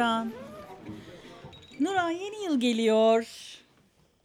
Nuran. Nuran yeni yıl geliyor.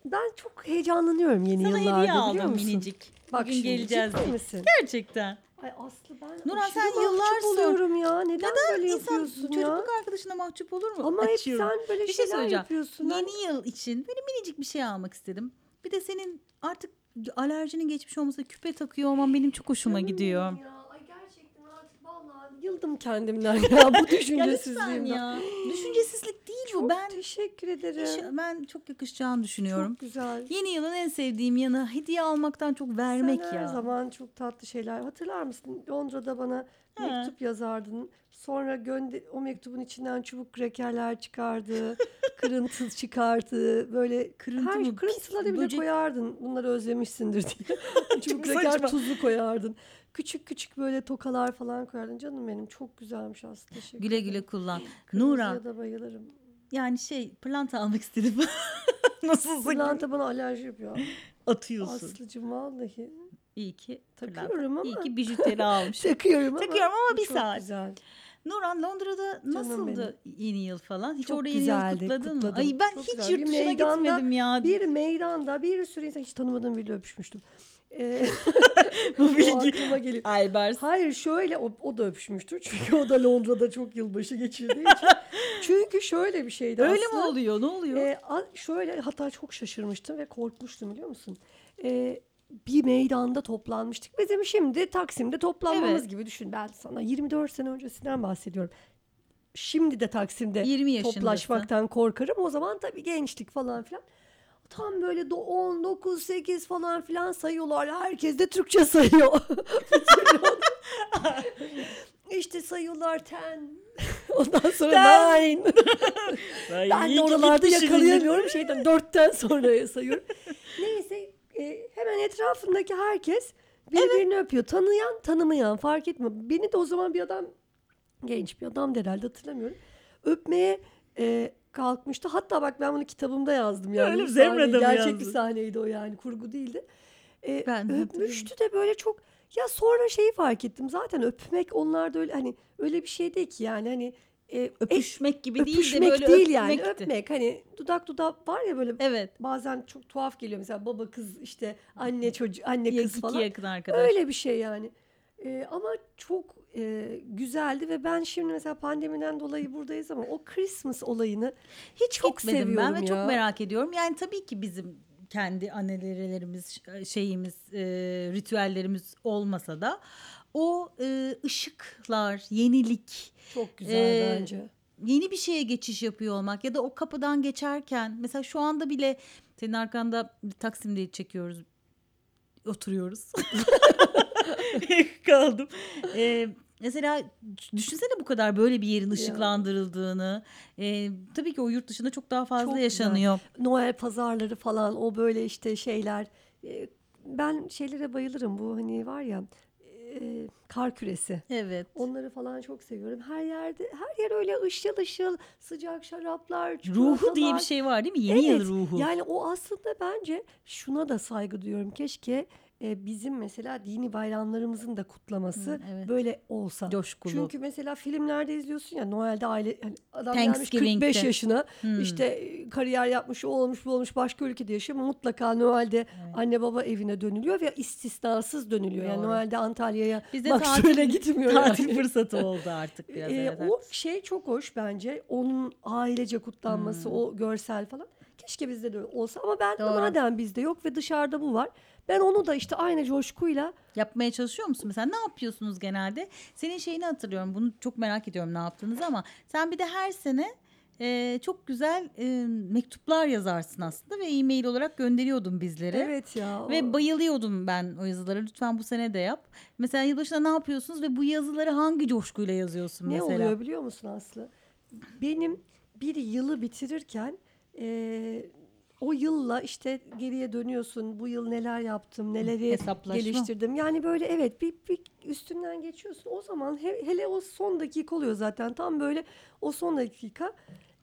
Ben çok heyecanlanıyorum yeni Sana yıllarda hediye biliyor aldım musun? minicik. Bak Bugün şimdi, geleceğiz ciddi misin? Gerçekten. Ay Aslı ben aşırı sen mahcup yıllar oluyorum ya. Neden, böyle İnsan yapıyorsun çocukluk ya? arkadaşına mahcup olur mu? Ama hep Açıyorum. sen böyle bir şey şeyler söyleyeceğim. yapıyorsun. Ben- Yeni yıl için böyle minicik bir şey almak istedim. Bir de senin artık alerjinin geçmiş olması küpe takıyor olman benim çok hoşuma gidiyor. Ya. Ay gerçekten artık vallahi yıldım kendimden ya bu Ya düşüncesizliğimden. ya. Düşüncesizlik değil bu. Çok Ben teşekkür ederim. iş- ben çok yakışacağını düşünüyorum. Çok güzel. Yeni yılın en sevdiğim yanı hediye almaktan çok vermek Sen ya. her zaman çok tatlı şeyler. Hatırlar mısın? Londra'da bana. Mektup yazardın. Sonra gönde o mektubun içinden çubuk krekerler çıkardı. kırıntı çıkardı. Böyle Kırıntı her mı? kırıntıları bile böcek. koyardın. Bunları özlemişsindir diye. çubuk kreker saçma. tuzlu koyardın. Küçük küçük böyle tokalar falan koyardın. Canım benim çok güzelmiş aslında. Teşekkür Güle güle kullan. Nuran da bayılırım. yani şey pırlanta almak istedim. Nasılsın? Pırlanta bana alerji yapıyor. Atıyorsun. Aslıcığım vallahi. İyi ki. Takıyorum İyi ama. ki bijuteri almış. Takıyorum ama. Takıyorum ama bir çok saat. güzel. Nuran Londra'da nasıldı yeni yıl falan? Hiç Çok orada yeni yıl kutladın mı? kutladım. Ay ben Çok hiç güzel. yurt dışına gitmedim ya. Bir meydanda bir sürü insan hiç tanımadığım biriyle öpüşmüştüm. Ee, Bu bilgi. aklıma geliyor. Aybars. Hayır şöyle o, o da öpüşmüştür. Çünkü o da Londra'da çok yılbaşı geçirdiği için. Çünkü şöyle bir şeydi Öyle mi aslında. oluyor? Ne oluyor? A- şöyle hatta çok şaşırmıştım ve korkmuştum biliyor musun? Ee, bir meydanda toplanmıştık. Bizim şimdi Taksim'de toplanmamız Evet. gibi düşün. Ben sana 24 sene öncesinden bahsediyorum. Şimdi de Taksim'de 20 yaşındasın. toplaşmaktan korkarım. O zaman tabii gençlik falan filan. Tam böyle do- 10, 9, 8 falan filan sayıyorlar. Herkes de Türkçe sayıyor. işte sayıyorlar 10. Ondan sonra Ten. 9. Ay, Ben iyi de oralarda yakalayamıyorum. Şeyden dörtten sonra sayıyorum. Neyse e, hemen etrafındaki herkes birbirini öpüyor. Tanıyan tanımayan fark etmiyor. Beni de o zaman bir adam genç bir adam herhalde hatırlamıyorum. Öpmeye e, kalkmıştı. Hatta bak ben bunu kitabımda yazdım. Yani Öyle? Zemre'de mi Gerçek yazdın? bir sahneydi o yani kurgu değildi. E, Ben öpmüştü de böyle çok ya sonra şeyi fark ettim. Zaten öpmek onlarda öyle hani öyle bir şey değil ki yani hani e, Öpüşmek gibi değil de öpüşmek böyle değil yani öpmekti. öpmek hani dudak dudak var ya böyle Evet. bazen çok tuhaf geliyor mesela baba kız işte anne çocuk anne kız iki falan yakın arkadaş. öyle bir şey yani Ee, ama çok e, güzeldi ve ben şimdi mesela pandemiden dolayı buradayız ama o Christmas olayını Hiç çok gitmedim ben seviyorum ve ya. çok merak ediyorum. Yani tabii ki bizim kendi annelerimiz şeyimiz e, ritüellerimiz olmasa da o e, ışıklar, yenilik, çok güzel Ee, bence. yeni bir şeye geçiş yapıyor olmak ya da o kapıdan geçerken mesela şu anda bile senin arkanda Taksim'de çekiyoruz. Oturuyoruz. Kaldım. Ee, mesela düşünsene bu kadar böyle bir yerin ışıklandırıldığını. Ee, tabii ki o yurt dışında çok daha fazla Çok güzel. yaşanıyor. Noel pazarları falan o böyle işte şeyler e, ben şeylere bayılırım bu hani var ya e, kar küresi. Evet. Onları falan çok seviyorum. Her yerde her yer öyle ışıl ışıl sıcak şaraplar, Ruhu diye bir şey var değil mi? Yeni yıl Evet, ruhu. Yani o aslında bence şuna da saygı duyuyorum. Keşke e, bizim mesela dini bayramlarımızın da kutlaması Hı, evet. böyle olsa. Coşkulu. Çünkü mesela filmlerde izliyorsun ya Noel'de aile hani adam gelmiş Thanksgiving'de. 45 yaşına Hmm. işte e, kariyer yapmış o olmuş bu olmuş başka ülkede yaşıyor mutlaka Noel'de anne baba evine dönülüyor ve istisnasız dönülüyor. Yani. Noel'de Antalya'ya Maksude'yle tatil, gitmiyor tatil yani. fırsatı oldu artık biraz. Ee, evet, o şey çok hoş bence. Onun ailece kutlanması, Hmm. o görsel falan. Keşke bizde de olsa ama ben Doğru. madem bizde yok ve dışarıda bu var. Ben onu da işte aynı coşkuyla Yapmaya çalışıyor musun mesela? Ne yapıyorsunuz genelde? Senin şeyini hatırlıyorum. Bunu çok merak ediyorum ne yaptığınızı ama sen bir de her sene e, çok güzel e, mektuplar yazarsın aslında ve e-mail olarak gönderiyordun bizlere. evet ya. Ve o- bayılıyordum ben o yazılara. Lütfen bu sene de yap. Mesela yılbaşında ne yapıyorsunuz ve bu yazıları hangi coşkuyla yazıyorsun ne mesela? oluyor biliyor musun Aslı? Benim bir yılı bitirirken e, o yılla işte geriye dönüyorsun. Bu yıl neler yaptım, neleri Hesaplaşma. geliştirdim. Yani böyle evet bir, bir üstünden geçiyorsun. O zaman he- hele o son dakika oluyor zaten. Tam böyle o son dakika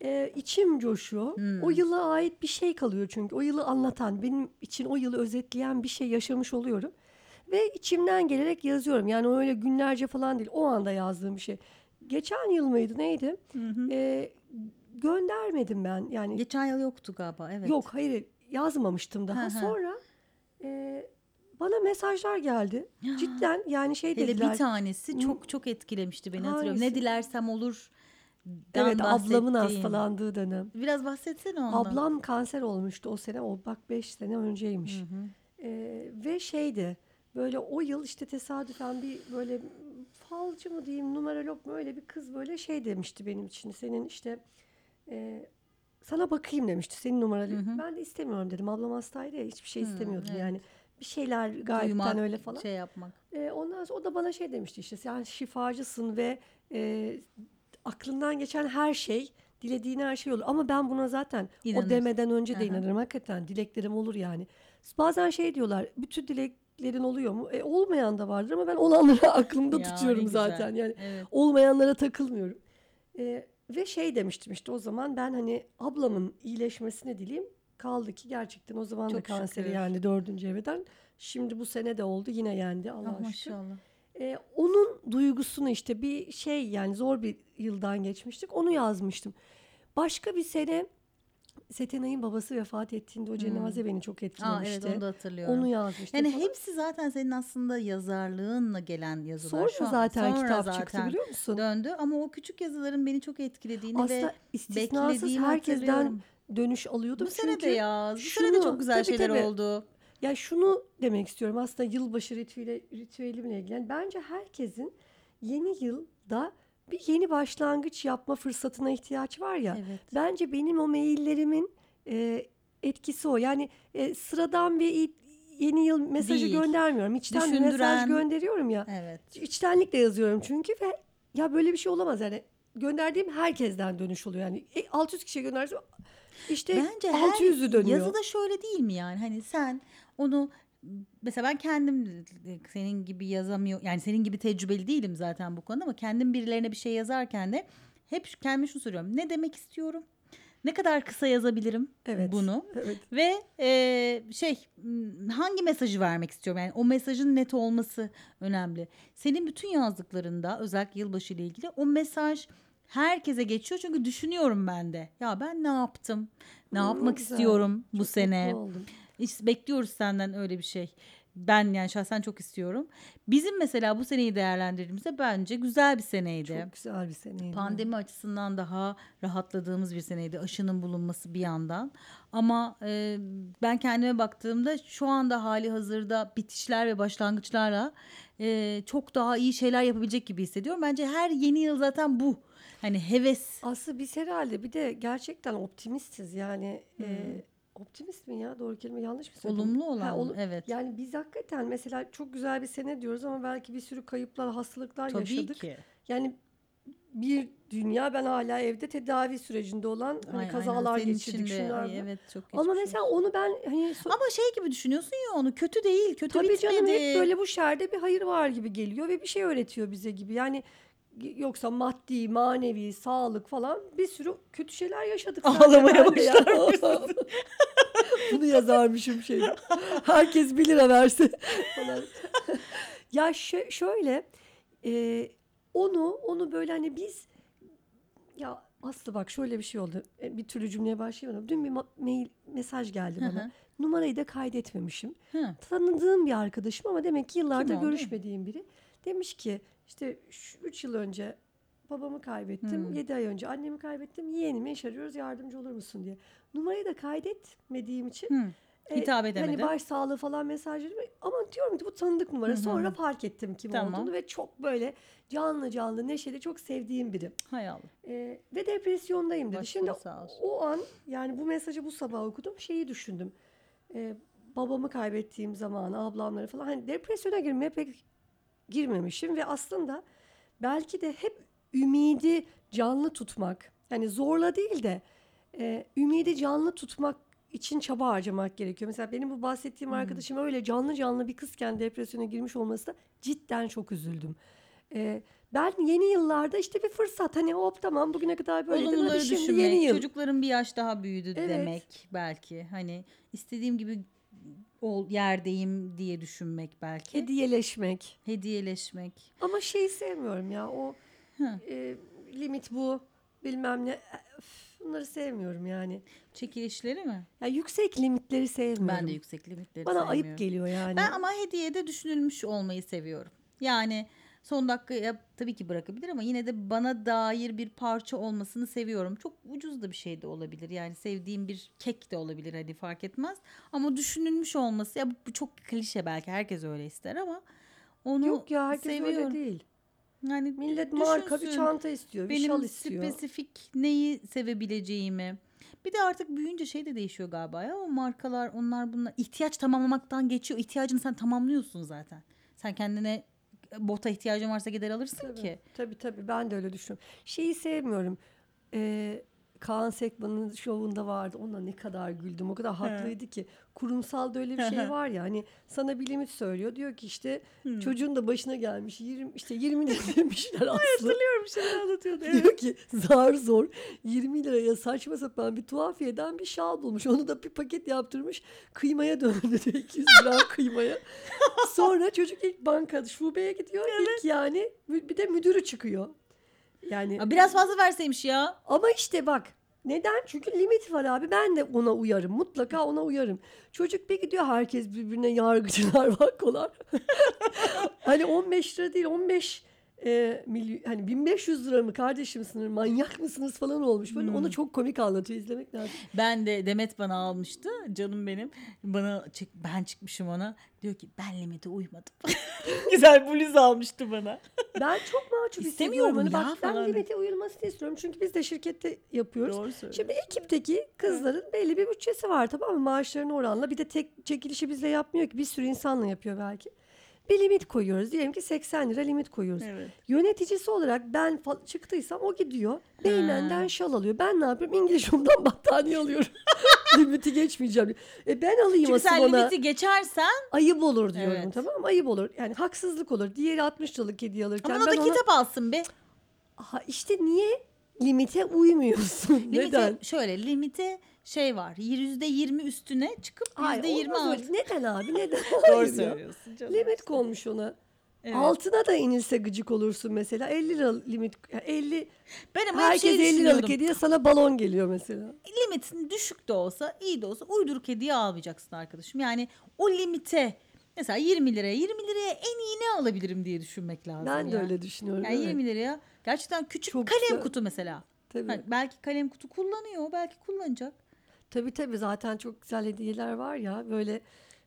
e, içim coşuyor. Hmm. O yıla ait bir şey kalıyor çünkü. O yılı anlatan, benim için o yılı özetleyen bir şey yaşamış oluyorum. Ve içimden gelerek yazıyorum. Yani öyle günlerce falan değil. O anda yazdığım bir şey. Geçen yıl mıydı neydi? Hı hı. Ee, göndermedim ben. Yani Geçen yıl yoktu galiba evet. yok hayır yazmamıştım Hı daha. hı. Sonra e, bana mesajlar geldi. Cidden yani şey Hele dediler. bir tanesi çok çok etkilemişti beni hatırlıyorum. Ne Hangisi? dilersem olur. evet ablamın hastalandığı dönem. Biraz bahsetsene ondan. Ablam kanser olmuştu o sene. O bak 5 sene önceymiş. Ee, ve şeydi böyle o yıl işte tesadüfen bir böyle falcı mı diyeyim numerolog mu öyle bir kız böyle şey demişti benim için. Senin işte e, sana bakayım demişti senin numarayı. Ben de istemiyorum dedim. Ablam hastaydı ya hiçbir şey istemiyordum evet. yani. Bir şeyler Duymak, öyle falan. Şey yapmak. Ee, ondan sonra o da bana şey demişti işte sen şifacısın ve e, aklından geçen her şey dilediğin her şey olur. Ama ben buna zaten İnanırsın. o demeden önce de Aha. inanırım. Hakikaten dileklerim olur yani. Bazen şey diyorlar bütün dileklerin oluyor mu? E, olmayan da vardır ama ben olanları aklımda Ya, tutuyorum zaten. Yani Evet. olmayanlara takılmıyorum. E, ve şey demiştim işte o zaman ben hani ablamın iyileşmesini dileyim. Kaldı ki gerçekten o zaman da Çok kanseri şükür. yani dördüncü evreden. Şimdi bu sene de oldu yine yendi Ah, Allah'a şükür. maşallah. Ee, onun duygusunu işte bir şey yani zor bir yıldan geçmiştik. Onu yazmıştım. Başka bir sene Setenay'ın babası vefat ettiğinde o cenaze beni çok Aa, etkilemişti. evet onu da hatırlıyorum. Onu yazmıştım. yani falan. hepsi zaten senin aslında yazarlığınla gelen yazılar. sonra Şu an- zaten sonra kitap zaten çıktı biliyor musun? Döndü ama o küçük yazıların beni çok etkilediğini Aslında ve istisnasız herkesten dönüş alıyordum. Bu sene de ya. Bu sene de şunu- çok güzel tabii, şeyler tabii. oldu. Ya şunu demek istiyorum aslında yılbaşı ritüeli, ritüelimle ilgili. Yani bence herkesin yeni yılda bir yeni başlangıç yapma fırsatına ihtiyaç var ya. Evet. Bence benim o maillerimin e, etkisi o. Yani e, sıradan bir yeni yıl mesajı Değil. göndermiyorum. İçten bir mesaj Düşündüren- gönderiyorum ya. Evet. İçtenlikle yazıyorum çünkü ve ya böyle bir şey olamaz yani. Gönderdiğim herkesten dönüş oluyor. Yani e, 600 kişiye göndersem işte Bence 600'ü her dönüyor. yazıda şöyle değil mi yani? Hani sen onu mesela ben kendim senin gibi yazamıyor yani senin gibi tecrübeli değilim zaten bu konuda ama kendim birilerine bir şey yazarken de hep kendime şunu soruyorum. Ne demek istiyorum? Ne kadar kısa yazabilirim Evet. bunu? Evet. Ve e, şey hangi mesajı vermek istiyorum? Yani o mesajın net olması önemli. Senin bütün yazdıklarında özellikle yılbaşı ile ilgili o mesaj herkese geçiyor. Çünkü düşünüyorum ben de. Ya ben ne yaptım? Ne Hı, yapmak güzel. istiyorum bu Çok sene? mutlu oldum. İşte bekliyoruz senden öyle bir şey. Ben yani şahsen çok istiyorum. Bizim mesela bu seneyi değerlendirdiğimizde bence güzel bir seneydi. Çok güzel bir seneydi. Pandemi açısından daha rahatladığımız bir seneydi. Aşının bulunması bir yandan. Ama e, ben kendime baktığımda şu anda hali hazırda bitişler ve başlangıçlarla e, çok daha iyi şeyler yapabilecek gibi hissediyorum. Bence her yeni yıl zaten bu. Hani heves. Aslında biz herhalde bir de gerçekten optimistiz yani. e, optimist mi ya? Doğru kelime yanlış mı söyledim? Olumlu olan Ha, olu- Evet. Yani biz hakikaten mesela çok güzel bir sene diyoruz ama belki bir sürü kayıplar, hastalıklar Tabii yaşadık. ki. Yani bir dünya ben hala evde tedavi sürecinde olan hani Ay- kazalar aynen. Geçirdik şunlar. evet çok Ama mesela onu ben hani so- ama şey gibi düşünüyorsun ya onu kötü değil kötü tabii bitmedi. canım hep böyle bu şerde bir hayır var gibi geliyor ve bir şey öğretiyor bize gibi. Yani yoksa maddi, manevi, sağlık falan bir sürü kötü şeyler yaşadık. Ağlamaya ya. Bunu yazarmışım şey. Herkes 1 lira verse falan. ya şö- şöyle e, onu onu böyle hani biz ya Aslı bak şöyle bir şey oldu. E, Bir türlü cümleye başlayamadım. Dün bir ma- mail mesaj geldi Hı bana. hı. Numarayı da kaydetmemişim. Hı. Tanıdığım bir arkadaşım ama demek ki yıllardır görüşmediğim biri. Demiş ki işte 3 yıl önce babamı kaybettim. Hmm. 7 ay önce annemi kaybettim. Yeğenimi iş arıyoruz yardımcı olur musun diye. Numarayı da kaydetmediğim için Hı. e, Hitap edemedi. Hani baş sağlığı falan mesajları ama diyorum ki bu tanıdık numara. Hı hı. Sonra fark ettim kim Tamam. olduğunu ve çok böyle canlı canlı neşeli çok sevdiğim biri. Hay Allah. E, ve depresyondayım dedi. Başları Şimdi o an yani bu mesajı bu sabah okudum. Şeyi düşündüm. E, babamı kaybettiğim zaman ablamları falan hani depresyona girmeye pek girmemişim ve aslında belki de hep ümidi canlı tutmak hani zorla değil de e, ümidi canlı tutmak için çaba harcamak gerekiyor. Mesela benim bu bahsettiğim arkadaşım öyle canlı canlı bir kızken depresyona girmiş olması da cidden çok üzüldüm. E, ben yeni yıllarda işte bir fırsat hani hop tamam bugüne kadar böyle hadi şimdi düşünmek, yeni yıl. çocukların bir yaş daha büyüdü Evet. demek belki. Hani istediğim gibi ol, yerdeyim diye düşünmek belki. Hediyeleşmek. Hediyeleşmek. Ama şeyi sevmiyorum ya o Hı. e, limit bu bilmem ne. Üf, Bunları sevmiyorum yani. Çekilişleri mi? Ya yüksek limitleri sevmiyorum. Ben de yüksek limitleri Bana sevmiyorum. ayıp geliyor yani. Ben ama hediyede düşünülmüş olmayı seviyorum. Yani son dakikaya tabii ki bırakabilir ama yine de bana dair bir parça olmasını seviyorum. Çok ucuz da bir şey de olabilir. Yani sevdiğim bir kek de olabilir hadi fark etmez. Ama düşünülmüş olması ya bu, çok klişe belki herkes öyle ister ama onu Yok ya herkes seviyorum. öyle değil. Yani Millet marka bir çanta istiyor, bir benim şal istiyor. spesifik neyi sevebileceğimi. Bir de artık büyüyünce şey de değişiyor galiba ya. O markalar onlar bunlar ihtiyaç tamamlamaktan geçiyor. İhtiyacını sen tamamlıyorsun zaten. Sen kendine bota ihtiyacın varsa gider alırsın Tabii, ki. tabii tabii ben de öyle düşünüyorum. Şeyi sevmiyorum. Ee, Kaan Sekman'ın şovunda vardı. Ona ne kadar güldüm. O kadar haklıydı ki. Kurumsalda öyle bir şey var ya. Hani sana bir limit söylüyor. Diyor ki işte çocuğun da başına gelmiş. 20 işte 20 lira demişler aslında. Hatırlıyorum şeyler anlatıyordu. Diyor ki zar zor 20 liraya saçma sapan bir tuhafiyeden bir şal bulmuş. Onu da bir paket yaptırmış. Kıymaya döndü diyor 200 gram kıymaya. Sonra çocuk ilk banka şubeye gidiyor. İlk yani bir de müdürü çıkıyor. Yani Biraz fazla verseymiş ya. ama işte bak neden? Çünkü limit var abi. Ben de ona uyarım. Mutlaka ona uyarım. Çocuk bir gidiyor herkes birbirine yargıcılar vakkolar. hani 15 lira değil 15 e, milyon, hani 1500 lira mı kardeşim sınır manyak mısınız falan olmuş. Böyle onu çok komik anlatıyor izlemek lazım. Ben de Demet bana almıştı. Canım benim. Bana çık ben çıkmışım ona. Diyor ki ben limite uymadım. Güzel bluz almıştı bana. Ben çok mahcup İstemiyorum. Hani bak, ben limite uyulmasını istiyorum. Çünkü biz de şirkette yapıyoruz. Doğru. Şimdi ekipteki kızların belli bir bütçesi var tamam mı? Maaşlarına oranla. Bir de tek çekilişi bizle yapmıyor ki. Bir sürü insanla yapıyor belki. Bir limit koyuyoruz. Diyelim ki 80 lira limit koyuyoruz. Evet. Yöneticisi olarak ben çıktıysam o gidiyor. Beynenden şal alıyor. Ben ne yapıyorum? İngiliz Home'dan battaniye alıyorum. limiti geçmeyeceğim. E ben alayım Çünkü asıl sen ona. limiti geçersen Ayıp olur diyorum Evet. tamam mı? Ayıp olur. Yani haksızlık olur. Diğeri 60 liralık hediye alırken ama o da ben ona... kitap alsın be. Aha, işte niye limite uymuyorsun? Limite, Neden? Şöyle limite şey var. yüzde yirmi üstüne çıkıp Hayır, yüzde yirmi olmaz altı. öyle. Neden abi? Neden? Doğru Hayır ya. söylüyorsun canım. Limit konmuş ona. Evet. Altına da inilse gıcık olursun mesela. 50 lira limit. yani 50 Ben ama hep herkes şey 50 liralık düşünüyordum. hediye sana balon geliyor mesela. Limitin düşük de olsa iyi de olsa uyduruk hediye almayacaksın arkadaşım. Yani o limite mesela 20 liraya 20 liraya en iyi ne alabilirim diye düşünmek lazım. Ben de ya. öyle düşünüyorum. Yani evet. 20 liraya gerçekten küçük Çok kalem güzel. kutu mesela. Tabii. Hani belki kalem kutu kullanıyor, belki kullanacak. Tabii tabii zaten çok güzel hediyeler var ya böyle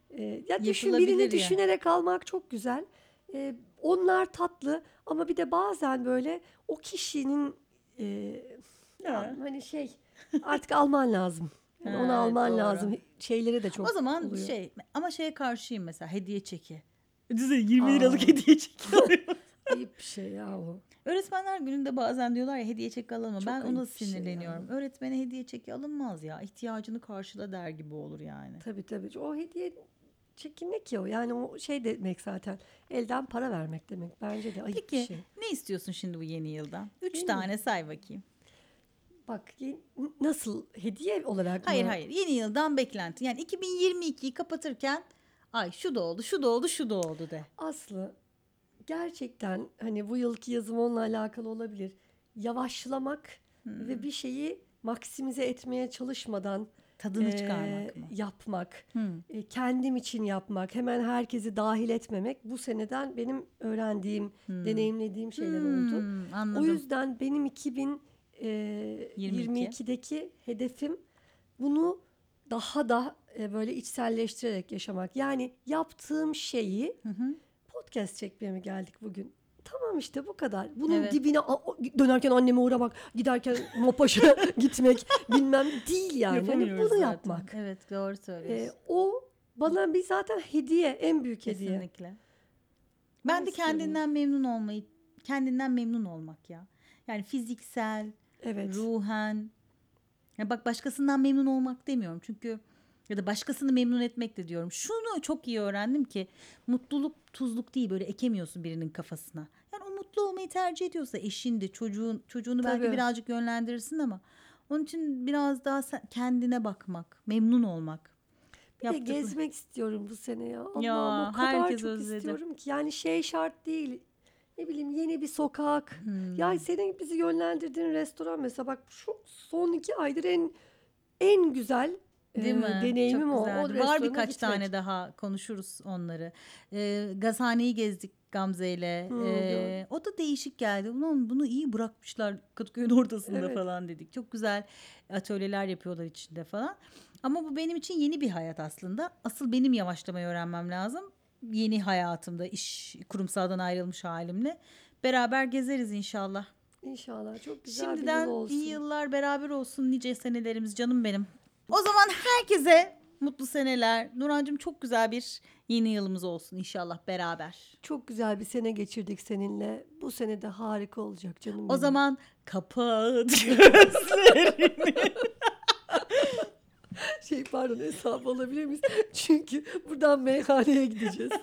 e, ya düşün birini ya. düşünerek almak çok güzel. E, onlar tatlı ama bir de bazen böyle o kişinin e, ya Ha. hani şey artık alman lazım. Yani onu alman doğru. lazım. Şeyleri de çok o zaman oluyor. şey ama şeye karşıyım mesela hediye çeki. Düşünsene 20 Aa. liralık hediye çeki alıyor. Ayıp bir şey ya o. Öğretmenler gününde bazen diyorlar ya hediye çeki alınma. Çok Ben ona şey sinirleniyorum. Öğretmene hediye çeki alınmaz ya. İhtiyacını karşıla der gibi olur yani. Tabii tabii. O hediye çeki ne ki o? Yani o şey demek zaten. Elden para vermek demek. Bence de ayıp Peki bir şey. ne istiyorsun şimdi bu yeni yıldan? Üç Yeni tane say bakayım. Bak nasıl hediye olarak Hayır mı? hayır yeni yıldan beklenti. Yani 2022'yi kapatırken ay şu da oldu şu da oldu şu da oldu de. Aslı gerçekten hani bu yılki yazım onunla alakalı olabilir. Yavaşlamak Hmm. ve bir şeyi maksimize etmeye çalışmadan Tadını eee, çıkarmak mı? yapmak, Hı. e, kendim için yapmak, hemen herkesi dahil etmemek bu seneden benim öğrendiğim, deneyimlediğim şeyler oldu. Hmm, O anladım. yüzden benim 2022'deki hedefim bunu daha da e, böyle içselleştirerek yaşamak. Yani yaptığım şeyi Hı hı. Podcast çekmeye mi geldik bugün? Tamam işte bu kadar. Bunun Evet. dibine dönerken anneme uğramak, giderken Mopaş'a gitmek bilmem değil yani. Hani bunu zaten. yapmak. Evet doğru söylüyorsun. o bana bir zaten hediye, en büyük hediye. Kesinlikle. Ben de Nasıl yani? kendinden memnun olmayı, kendinden memnun olmak ya. Yani fiziksel, Evet. ruhen. Ya bak başkasından memnun olmak demiyorum. Çünkü ya da başkasını memnun etmek de diyorum. Şunu çok iyi öğrendim ki mutluluk tuzluk değil böyle ekemiyorsun birinin kafasına. Yani o mutlu olmayı tercih ediyorsa eşindi, çocuğun çocuğunu belki Tabii. birazcık yönlendirirsin ama onun için biraz daha kendine bakmak, memnun olmak. Bir de Yaptıkları- gezmek istiyorum bu sene ya. Allah'ım Ya, o kadar çok özledi. istiyorum ki. Yani şey şart değil. ne bileyim yeni bir sokak. Hmm. Ya senin bizi yönlendirdiğin restoran mesela bak şu son iki aydır en en güzel Değil e, mi? deneyimim Çok o. o. Var birkaç gitmek. tane daha konuşuruz onları. Ee, gazhaneyi gezdik Gamze ile. Hı, Ee, o da değişik geldi. Ulan bunu iyi bırakmışlar Kadıköy'ün ortasında Evet. falan dedik. Çok güzel atölyeler yapıyorlar içinde falan. Ama bu benim için yeni bir hayat aslında. Asıl benim yavaşlamayı öğrenmem lazım. Yeni hayatımda iş kurumsaldan ayrılmış halimle. Beraber gezeriz inşallah. İnşallah çok güzel bir Şimdiden yıl olsun. iyi yıllar beraber olsun nice senelerimiz canım benim. O zaman herkese mutlu seneler. Nurancığım çok güzel bir yeni yılımız olsun inşallah beraber. Çok güzel bir sene geçirdik seninle. Bu sene de harika olacak canım. O zaman kapat gözlerini. şey pardon hesap alabilir miyiz? Çünkü buradan meyhaneye gideceğiz.